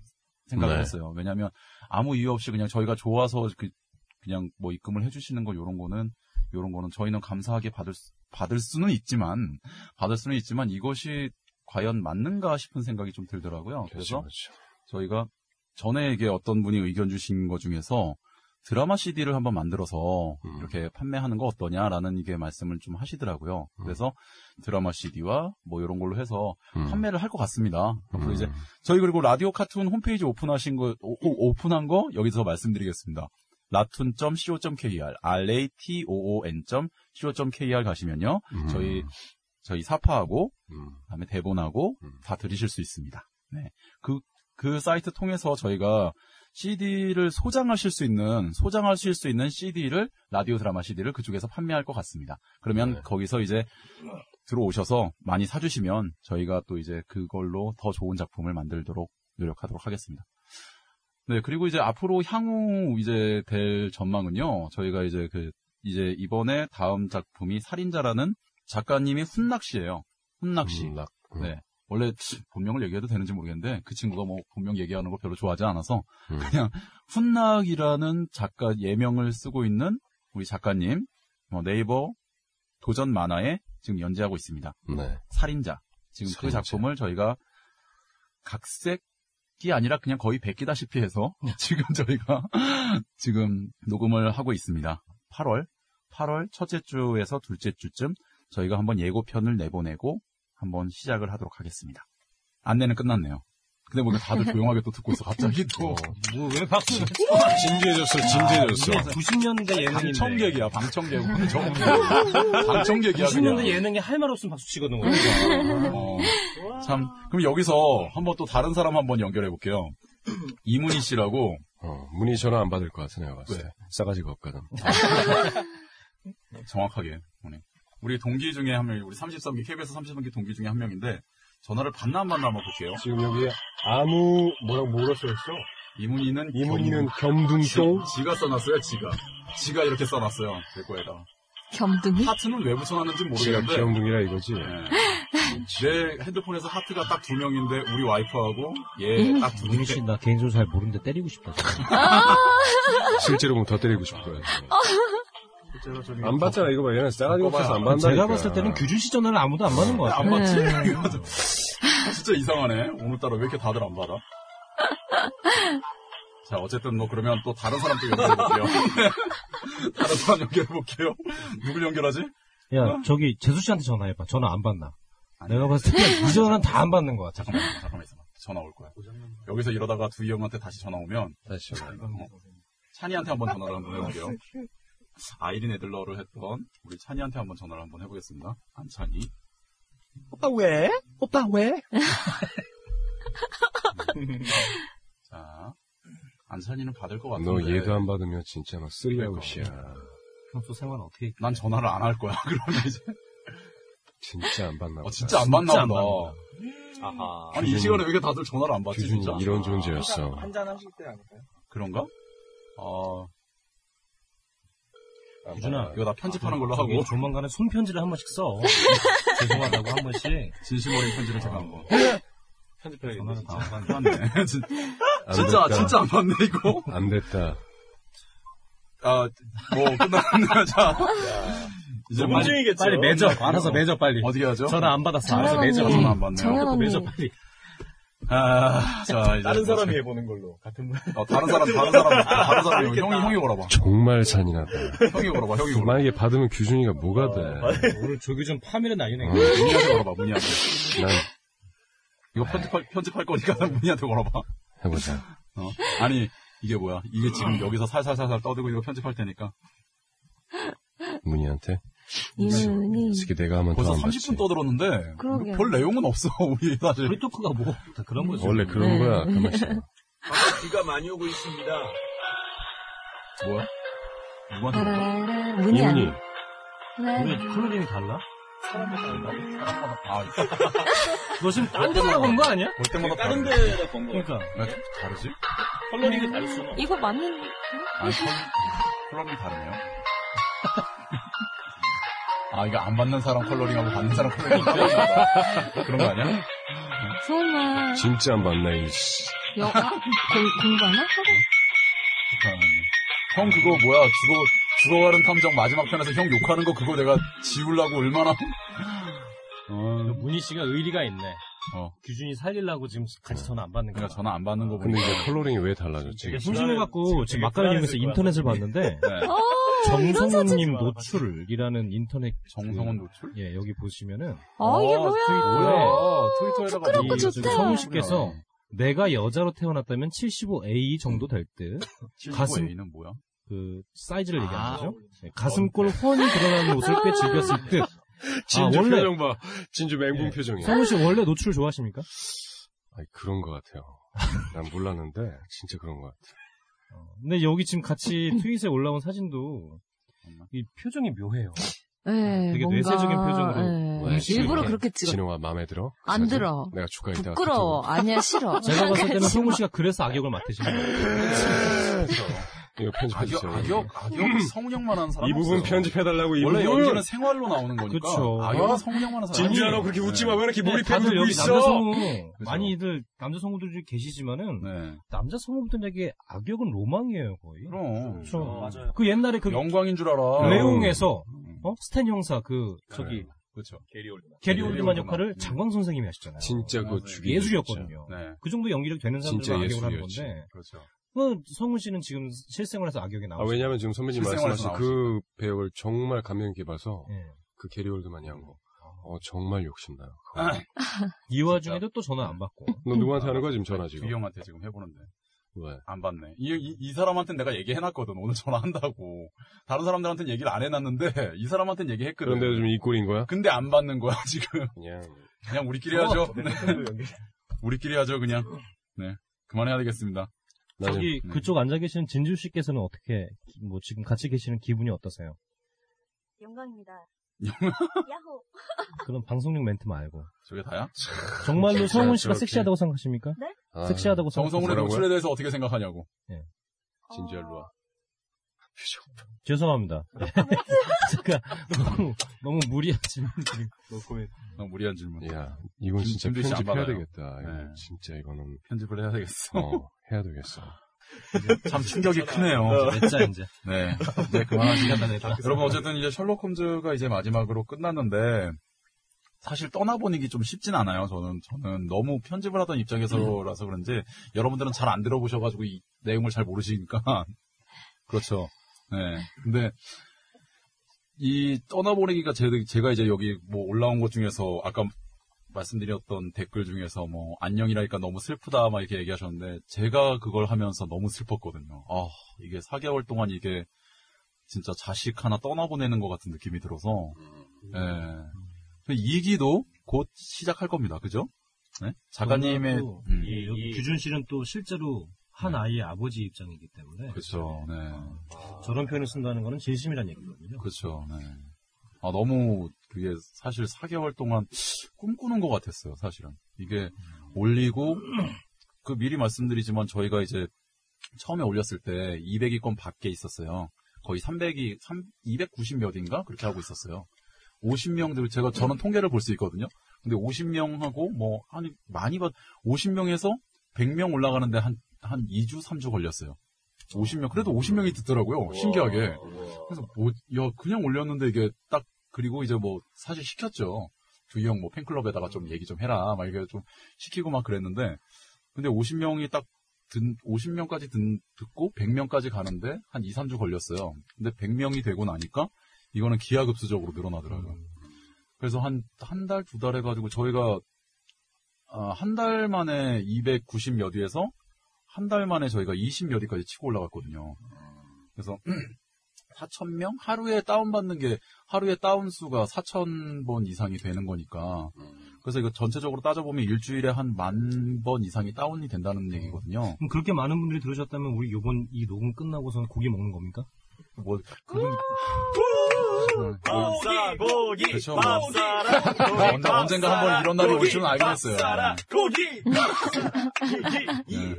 생각을 네. 했어요. 왜냐하면 아무 이유 없이 그냥 저희가 좋아서 그 그냥 뭐 입금을 해주시는 거 요런 거는 요런 거는 저희는 감사하게 받을 수- 받을 수는 있지만 받을 수는 있지만 이것이 과연 맞는가 싶은 생각이 좀 들더라고요. 그래서 그렇죠. 저희가 전에 이게 어떤 분이 의견 주신 것 중에서 드라마 CD를 한번 만들어서 음. 이렇게 판매하는 거 어떠냐라는 이게 말씀을 좀 하시더라고요. 음. 그래서 드라마 CD와 뭐 이런 걸로 해서 음. 판매를 할 것 같습니다. 앞으로 음. 이제 저희 그리고 라디오 카툰 홈페이지 오픈하신 거 오, 오픈한 거 여기서 말씀드리겠습니다. 라툰.co.kr, ration.co.kr 가시면요. 음. 저희 저희 사파하고 음. 그다음에 대본하고 음. 다 들으실 수 있습니다. 네. 그, 그 사이트 통해서 저희가 CD를 소장하실 수 있는, 소장하실 수 있는 CD를, 라디오 드라마 CD를 그쪽에서 판매할 것 같습니다. 그러면 네. 거기서 이제 들어오셔서 많이 사주시면 저희가 또 이제 그걸로 더 좋은 작품을 만들도록 노력하도록 하겠습니다. 네, 그리고 이제 앞으로 향후 이제 될 전망은요, 저희가 이제 그, 이제 이번에 다음 작품이 살인자라는 작가님이 훈낙씨예요. 훈낙씨. 음, 락. 음. 네. 원래 본명을 얘기해도 되는지 모르겠는데 그 친구가 뭐 본명 얘기하는 거 별로 좋아하지 않아서 음. 그냥 훈낙이라는 작가 예명을 쓰고 있는 우리 작가님 뭐 네이버 도전 만화에 지금 연재하고 있습니다. 네. 살인자. 지금 그 살인자. 작품을 저희가 각색이 아니라 그냥 거의 베끼다시피 해서 지금 저희가 지금 녹음을 하고 있습니다. 8월, 8월 첫째 주에서 둘째 주쯤 저희가 한번 예고편을 내보내고 한번 시작을 하도록 하겠습니다. 안내는 끝났네요. 근데 뭐 다들 조용하게 또 듣고 있어. 갑자기 또. 뭐 왜 박수? 진지해졌어, 진지해졌어. 90년대 예능인데. 방청객이야, 방청객. 방청, 방청객이야, 90년대 그냥. 예능에 할 말 없으면 박수 치거든. 우리가. 어, 참, 그럼 여기서 한번 또 다른 사람 한번 연결해 볼게요. 이문희 씨라고 어, 문의 전화 안 받을 것 같아, 내가 봤을 때. 왜? 싸가지가 없거든. 정확하게. 오늘. 우리 동기 중에 한 명, 우리 33기, KBS 33기 동기 중에 한 명인데, 전화를 받나 안 받나 한번 볼게요. 지금 여기 아무, 뭐라고, 뭐라 써있어? 이문희는 이문희는 겸- 겸둥똥? 지, 가 써놨어요, 지가. 지가 이렇게 써놨어요, 대구에다. 겸둥이? 하트는 왜 붙여놨는지 모르겠는데, 겸둥이라 이거지. 네. 내 핸드폰에서 하트가 딱 두 명인데, 우리 와이프하고 얘 딱두 문희 명인데, 씨, 나 개인적으로 잘 모르는데 때리고 싶다. 실제로 보면 더 때리고 거야. 실 제로 저기 안 받잖아, 이거 봐. 얘는 싸가지가 없어서 안 받는다니까. 제가 봤을 때는 규준 씨 전화를 아무도 안 받는 것 같아요. 안 받지? 네. 진짜 이상하네. 오늘따라 왜 이렇게 다들 안 받아? 자, 어쨌든 뭐 그러면 또 다른 사람 또 연결해볼게요. 다른 사람 연결해볼게요. 누굴 연결하지? 야, 저기 재수 씨한테 전화해봐. 전화 안 받나? 아니, 내가 봤을 때 이 전화는 다안 받는 것 같아. 잠깐만, 잠깐만 있어봐. 전화 올 거야. 여기서 이러다가 두이 형한테 다시 전화 오면 다시 전화. 어, 찬이한테 한번 전화를 한번 해볼게요. 아이린 애들러를 했던 우리 찬이한테 한번 전화를 한번 해보겠습니다. 안찬이. 오빠 왜? 오빠 왜? 자, 안찬이는 받을 것 같은데. 너 얘도 안 받으면 진짜 막 쓰리아웃이야. 평소 생활 어떻게? 난 전화를 안 할 거야. 그러면 이제. 진짜 안 받나 보다. 어, 진짜 안 받나 안 보다. 아하. 아니, 이 시간에 왜 이렇게 다들 전화를 안 받지, 규준이 진짜? 이런 존재였어. 한잔 하실 때 아닐까요? 그런가? 어, 규준아, 이거 다 편집하는 걸로 하고, 조만간에 손편지를 한 번씩 써. 죄송하다고 한 번씩. 진심 어린 편지를 제가 한 번. 편집해야겠네. 전화를 다 진짜. 안 받네. 맞네. 진- 안 진짜, 됐다. 진짜 안 받네, 이거. 안 됐다. 아, 뭐, 끝났네요. 자. 이제 빨리, 문제이겠죠. 빨리 매져. 알아서 매져, 빨리. 어떻게 하죠? 전화 안 받았어. 알아서 매져. 전화 안 받네요. 정연 언니. 매져, 빨리. 아, 자, 이제. 다른 사람이 해보는 걸로. 같은 분. 어, 다른 사람, 다른 사람, 다른 사람, 형이, 형이 걸어봐. 정말 잔인하다. 형이 걸어봐, 형이 걸어봐. 만약에 받으면 규준이가 뭐가 돼? 오늘 조규준 파밀의 날이네. 어, 문희한테 걸어봐, 문희한테. 난 이거 편집할, 편집할 거니까 문희한테 걸어봐. 해보자. 어? 아니, 이게 뭐야. 이게 지금 여기서 살살살살 떠들고 이거 편집할 테니까. 문희한테. 이문이. 내가 하면 벌써 더안 받지. 30분 떠들었는데, 그러게요. 별 내용은 없어, 우리 사실. 우리 토크가 뭐, 다 그런 거지. 원래 그런 네. 거야. 가만 있어. 비가 많이 오고 있습니다. 뭐야? 누구한테. 문이 안. 이문희. 우리 컬러링이 달라? 아, 너 지금 딴 데만 본거 아니야? 볼 때마다 다른. 데다 본 거. 그러니까. 왜 다르지? 컬러링이 다를 수는 없어. 이거 맞는, 아니, 컬러링이 다르네요. 아, 이거 안 받는 사람 컬러링하고 받는 사람 틀렸나 그런 거 아니야? 설마, 진짜 안 받나, 이씨. 영, 아, 공, 공부하나? 형 그거 뭐야 죽어 죽어가는 탐정 마지막 편에서 형 욕하는 거 그거 내가 지우려고 얼마나 어, 문희 씨가 의리가 있네. 어. 규준이 살리려고 지금 같이 전화 안 받는 거야. 그러니까 전화 안 받는 거 근데 보니까 이제 컬러링이 왜 달라졌지? 되게 심심해갖고 지금 막가리님에서 인터넷을 봤는데 네. 어, 정성훈님 노출이라는 인터넷 정성원 노출? 예 여기 보시면은 어, 이게 어, 뭐야. 뭐야 트위터에다가 부끄럽고 이 좋다. 성훈 씨께서 내가 여자로 태어났다면 75A 정도 될 듯. 가슴- 75A는 뭐야? 그 사이즈를 아, 얘기하는 거죠. 네, 가슴골 훤히 드러나는 옷을 꽤 즐겼을 듯. 진주 아, 원래- 표정 봐. 진주 맹분 예. 표정이야. 성훈 씨 원래 노출 좋아하십니까? 아니, 그런 것 같아요. 난 몰랐는데, 진짜 그런 것 같아. 근데 여기 지금 같이 트윗에 올라온 사진도 이 표정이 묘해요. 네, 되게 뭔가, 뇌세적인 표정으로 네. 음식을 일부러 그렇게 찍어. 진호가 마음에 들어? 안 사진? 들어. 내가 주가 있다가. 부끄러워. 아니야, 싫어. 제가 봤을 때는 성훈 씨가 그래서 악역을 맡으시는 거예요. 이거 편집해 악역, 주세요. 악역, 악역 성우형만 하는 사람 이 부분 없어요. 편집해달라고 이 원래 부분. 연기는 생활로 나오는 거니까. 그쵸. 악역은 어? 성우형만 하는 사람. 진주야 너. 그렇게 웃지 네. 마. 왜 이렇게 네, 몰입해 다들 들고 여기 있어? 남자 성우. 많이들 남자 성우들이 계시지만은 네. 남자 성우분들 에게 악역은 로망이에요 거의. 그럼. 그렇죠. 맞아요. 그 옛날에 그 영광인 줄 알아. 레옹에서 음. 어? 스탠 형사 그 저기 그렇죠. 게리 올드만. 게리 올드만. 역할을 음. 장광 선생님이 하시잖아요. 진짜. 죽이죠. 예술이었거든요. 네. 그 정도 연기력 되는 진짜 사람들은 악역을 하는. 건데 그렇죠. 그 성훈 씨는 지금 실생활에서 악역에 아, 나오죠. 왜냐면 지금 선배님 말씀하신 그 배역을 정말 감명 깊게 봐서 예. 그 게리 올드만이 한 거. 어, 정말 욕심나요. 아. 이 와중에도 또 전화 안 받고. 너 누구한테 하는 거야, 지금 전화 지금? 이 형한테 지금 해보는데. 왜? 안 받네. 이, 이, 이 사람한테는 내가 얘기해놨거든. 오늘 전화한다고. 다른 사람들한테는 얘기를 안 해놨는데, 이 사람한테는 얘기했거든. 그런데도 좀이 꼴인 거야? 근데 안 받는 거야, 지금. 그냥. 그냥 우리끼리 하죠. 네. 우리끼리 하죠, 그냥. 네. 그만해야 되겠습니다. 저기 네. 그쪽 앉아 계시는 진주 씨께서는 어떻게 뭐 지금 같이 계시는 기분이 어떠세요? 영광입니다. 영광? 야호. 그런 방송용 멘트 말고 저게 다야? 정말로 성훈 씨가. 섹시하다고 생각하십니까? 아, 섹시하다고 정성훈의 생각하세요? 노출에 대해서 어떻게 생각하냐고. 진짜 일로 와. 죄송합니다. 제가 너무 너무 무리한 질문들이 너무 무리한 질문. 야, 이건 김- 진짜 편집해야. 되겠다. 네. 진짜 이거는. 편집을 해야 되겠어. 어, 해야 되겠어. 참 충격이 크네요. 냈자 이제. 네. 이제 그만하시겠다. 여러분, 어쨌든 이제 셜록 홈즈가 이제 마지막으로 끝났는데, 사실 떠나보내기 좀 쉽진 않아요, 저는. 저는 너무 편집을 하던 입장에서라서 그런지, 여러분들은 잘 안 들어보셔가지고 이 내용을 잘 모르시니까. 그렇죠. 네. 근데, 이 떠나보내기가 제, 제가 이제 여기 뭐 올라온 것 중에서, 아까 말씀드렸던 댓글 중에서 뭐, 안녕이라니까 너무 슬프다, 막 이렇게 얘기하셨는데, 제가 그걸 하면서 너무 슬펐거든요. 아, 이게 4개월 동안 이게, 진짜 자식 하나 떠나보내는 것 같은 느낌이 들어서, 예. 이기도 곧 시작할 겁니다. 그죠? 네? 작가님의, 또 음, 이, 여기 규준 씨는 또 실제로 한 아이의 아버지 입장이기 때문에 그렇죠. 네. 저런 표현을 쓴다는 거는 진심이란 얘기거든요. 그렇죠. 네. 아, 너무 그게 사실 4개월 동안 꿈꾸는 것 같았어요. 사실은. 이게 올리고 그 미리 말씀드리지만 저희가 이제 처음에 올렸을 때 200위권 밖에 있었어요. 거의 300이 3 290 몇인가 그렇게 하고 있었어요. 50명들 제가 저는 통계를 볼 수 있거든요. 근데 50명하고 뭐 아니 많이 받 50명에서 100명 올라가는데 한 한 2주 3주 걸렸어요. 50명 그래도 50명이 듣더라고요. 신기하게. 그래서 뭐, 야, 그냥 올렸는데 이게 딱, 그리고 이제 뭐, 사실 시켰죠. 두이 형 뭐 팬클럽에다가 좀 얘기 좀 해라. 막 이렇게 좀 시키고 막 그랬는데, 근데 50명이 딱, 듣, 50명까지 듣, 듣고 100명까지 가는데 한 2, 3주 걸렸어요. 근데 100명이 되고 나니까 이거는 기하급수적으로 늘어나더라고요. 그래서 한, 한 달, 두 달 해가지고 저희가, 아, 한달 만에 290 몇 위에서 한 달 만에 저희가 20 몇 위까지 치고 올라갔거든요. 그래서 4,000명? 하루에 다운받는 게, 하루에 다운 수가 4,000번 이상이 되는 거니까. 그래서 이거 전체적으로 따져보면 일주일에 한 만 번 이상이 다운이 된다는 얘기거든요. 그럼 그렇게 많은 분들이 들으셨다면 우리 요번 이 녹음 끝나고서는 고기 먹는 겁니까? 뭐, 그분, 밥사 고기 그쵸, 뭐. 밥사라 언제, 언젠가 한번 이런 날이 올 줄은 알긴 했어요. 고기 네.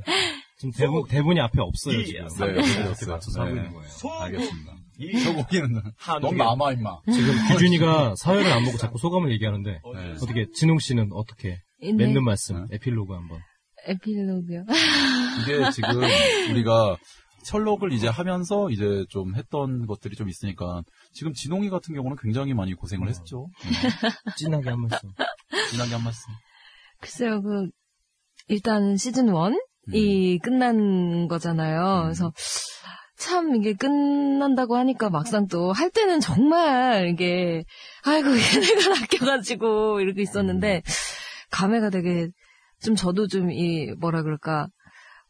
지금 대본, 대본이 앞에 없어요, 이- 지금. 네, 이렇게 없어요. 맞춰서 하고 네. 있는 거예요. 알겠습니다. 이저 고기는, 넌 남아, 임마. 지금 규준이가 사회를 안 보고 자꾸 소감을 얘기하는데, 네. 어떻게, 진홍 씨는 어떻게, 네. 맺는 말씀, 에필로그 한번. 에필로그요. 이게 지금 우리가 셜록을 이제 하면서 이제 좀 했던 것들이 좀 있으니까 지금 진홍이 같은 경우는 굉장히 많이 고생을 했죠. 찐하게 한 말씀. 진하게 한 말씀. 글쎄요, 그, 일단 시즌 1이 끝난 거잖아요. 그래서 참 이게 끝난다고 하니까 막상 또 할 때는 정말 이게, 아이고, 얘네가 낚여가지고 이러고 있었는데, 감회가 되게, 좀 저도 좀 이, 뭐라 그럴까,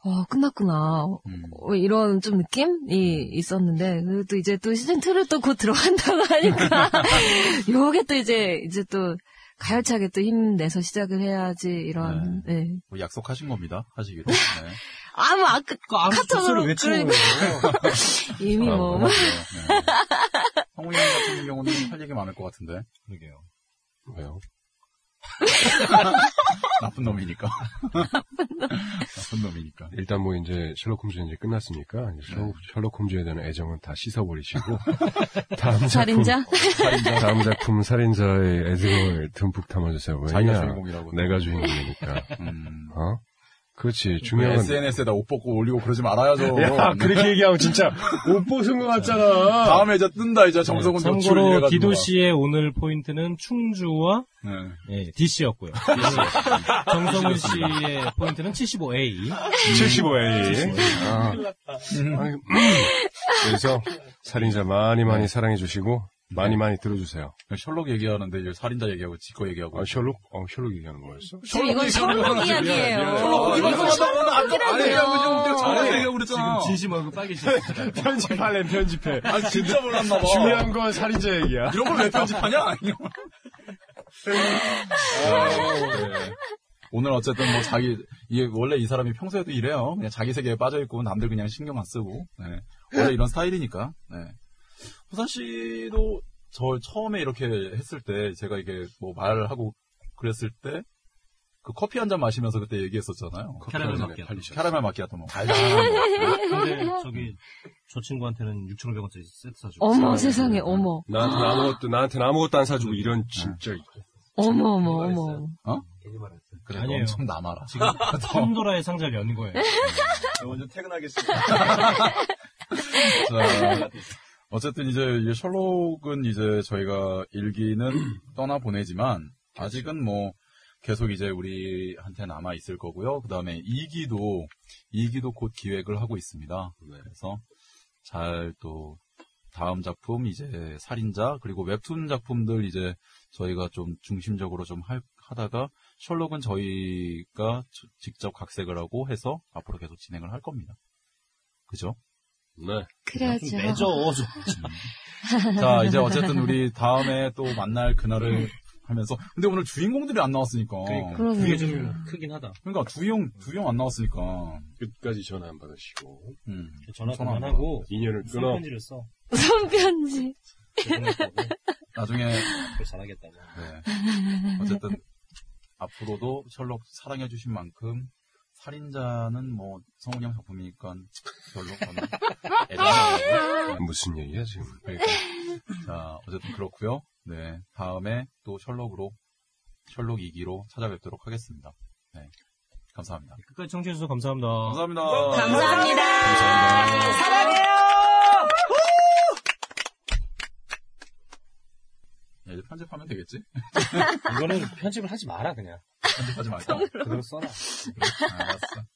어, 끝났구나. 음. 어, 이런 좀 느낌이 있었는데, 그리고 또 이제 또 시즌 2를 또 곧 들어간다고 하니까, 요게 또 이제, 이제 또, 가열차게 또 힘내서 시작을 해야지, 이런, 네. 뭐 약속하신 겁니다. 하시기로. 네. 아무, 아까, 그 아무 카톡으로, 외치는 그러니까 거예요. 이미 아, 뭐. 네. 성훈이 형 같은 경우는 할 얘기 많을 것 같은데. 그러게요. 왜요? 나 나쁜 놈이니까. 나쁜 놈이니까. 일단 뭐 이제 셜록 홈즈 이제 끝났으니까 이제 셜록, 셜록 홈즈에 대한 애정은 다 씻어버리시고 다음 작품 살인자? 다음 작품 살인자의 애정을 듬뿍 담아주세요. 왜냐 주인공이라고. 내가 주인공이니까. 음. 어? 그렇지 중요한 건 SNS에다 옷 벗고 올리고 그러지 말아야죠. 야 그렇게 얘기하면 진짜 옷 벗은 것 같잖아. 다음에 이제 뜬다 이제 정성훈 네, 참고로. 디도 씨의 오늘 포인트는 충주와 네. 예, DC였고요. 정성훈 씨의 포인트는 75A. 75A. 아. 아니, 그래서 살인자 많이 많이 사랑해 주시고 많이 많이 들어주세요. 셜록 얘기하는데 이제 살인자 얘기하고 지거 얘기하고. 아, 셜록? 어, 셜록 얘기하는 거였어? 지금 이건 셜록 이야기예요. 셜록 이건 이거 셜록이라고요. 잘해 얘기하고 그랬잖아. 진심 얼굴 빨개지셨어요. 편집할래, 편집해. 아 진짜 몰랐나 봐. 중요한 건 살인자 얘기야. 이런 걸 왜 편집하냐? 아니요. 네. 오늘 어쨌든 뭐 자기 이게 원래 이 사람이 평소에도 이래요. 그냥 자기 세계에 빠져 있고 남들 그냥 신경 안 쓰고. 네. 원래 이런 스타일이니까. 네. 호산 씨도 저 처음에 이렇게 했을 때 제가 이게 뭐 말을 하고 그랬을 때 그 커피 한 잔 마시면서 그때 얘기했었잖아요. 캐러멜 커피 마키아토. 캐러멜 마키아토 뭐 달달한 거. 근데 저기 저 친구한테는 6,500원짜리 세트 사주고. 어머 세상에 어머 나한테 아무것도, 나한테 는 아무것도 안 사주고 이런 진짜. 어머 어머 어머 그래 아니에요. 엄청 남아라. 지금 판도라의 상자를 연 거예요. 먼저 퇴근하겠습니다. 자, 어쨌든 이제 이 셜록은 이제 저희가 일기는 떠나 보내지만 아직은 뭐 계속 이제 우리한테 남아 있을 거고요. 그 다음에 2기도 2기도 곧 기획을 하고 있습니다. 그래서 잘 또 다음 작품 이제 살인자 그리고 웹툰 작품들 이제 저희가 좀 중심적으로 좀 할- 하다가 셜록은 저희가 저- 직접 각색을 하고 해서 앞으로 계속 진행을 할 겁니다. 그죠? 네. 그래야죠. 매져. 자, 이제 어쨌든 우리 다음에 또 만날 그날을 하면서. 근데 오늘 주인공들이 안 나왔으니까. 그러면 그게 좀 크긴 하다. 그러니까 두 형, 두 형 안 나왔으니까. 끝까지 전화 안 받으시고. 음. 전화 전화 안 그만하고 인연을 끊어. 편지를 써. 손편지. 나중에, 그걸 잘하겠다고. 네. 어쨌든, 앞으로도 셜록 사랑해주신 만큼, 살인자는 뭐, 성훈이 형 작품이니까 별로 저는 애정이 무슨 얘기야, 지금. 그러니까. 자, 어쨌든 그렇고요 네. 다음에 또 셜록으로, 셜록 2기로 찾아뵙도록 하겠습니다. 네. 감사합니다. 끝까지 청취해주셔서 감사합니다. 감사합니다. 감사합니다. 사랑해요! 야, 이제 편집하면 되겠지? 이거는 편집을 하지 마라, 그냥. 편집하지 말자. 그대로 써라. 알았어.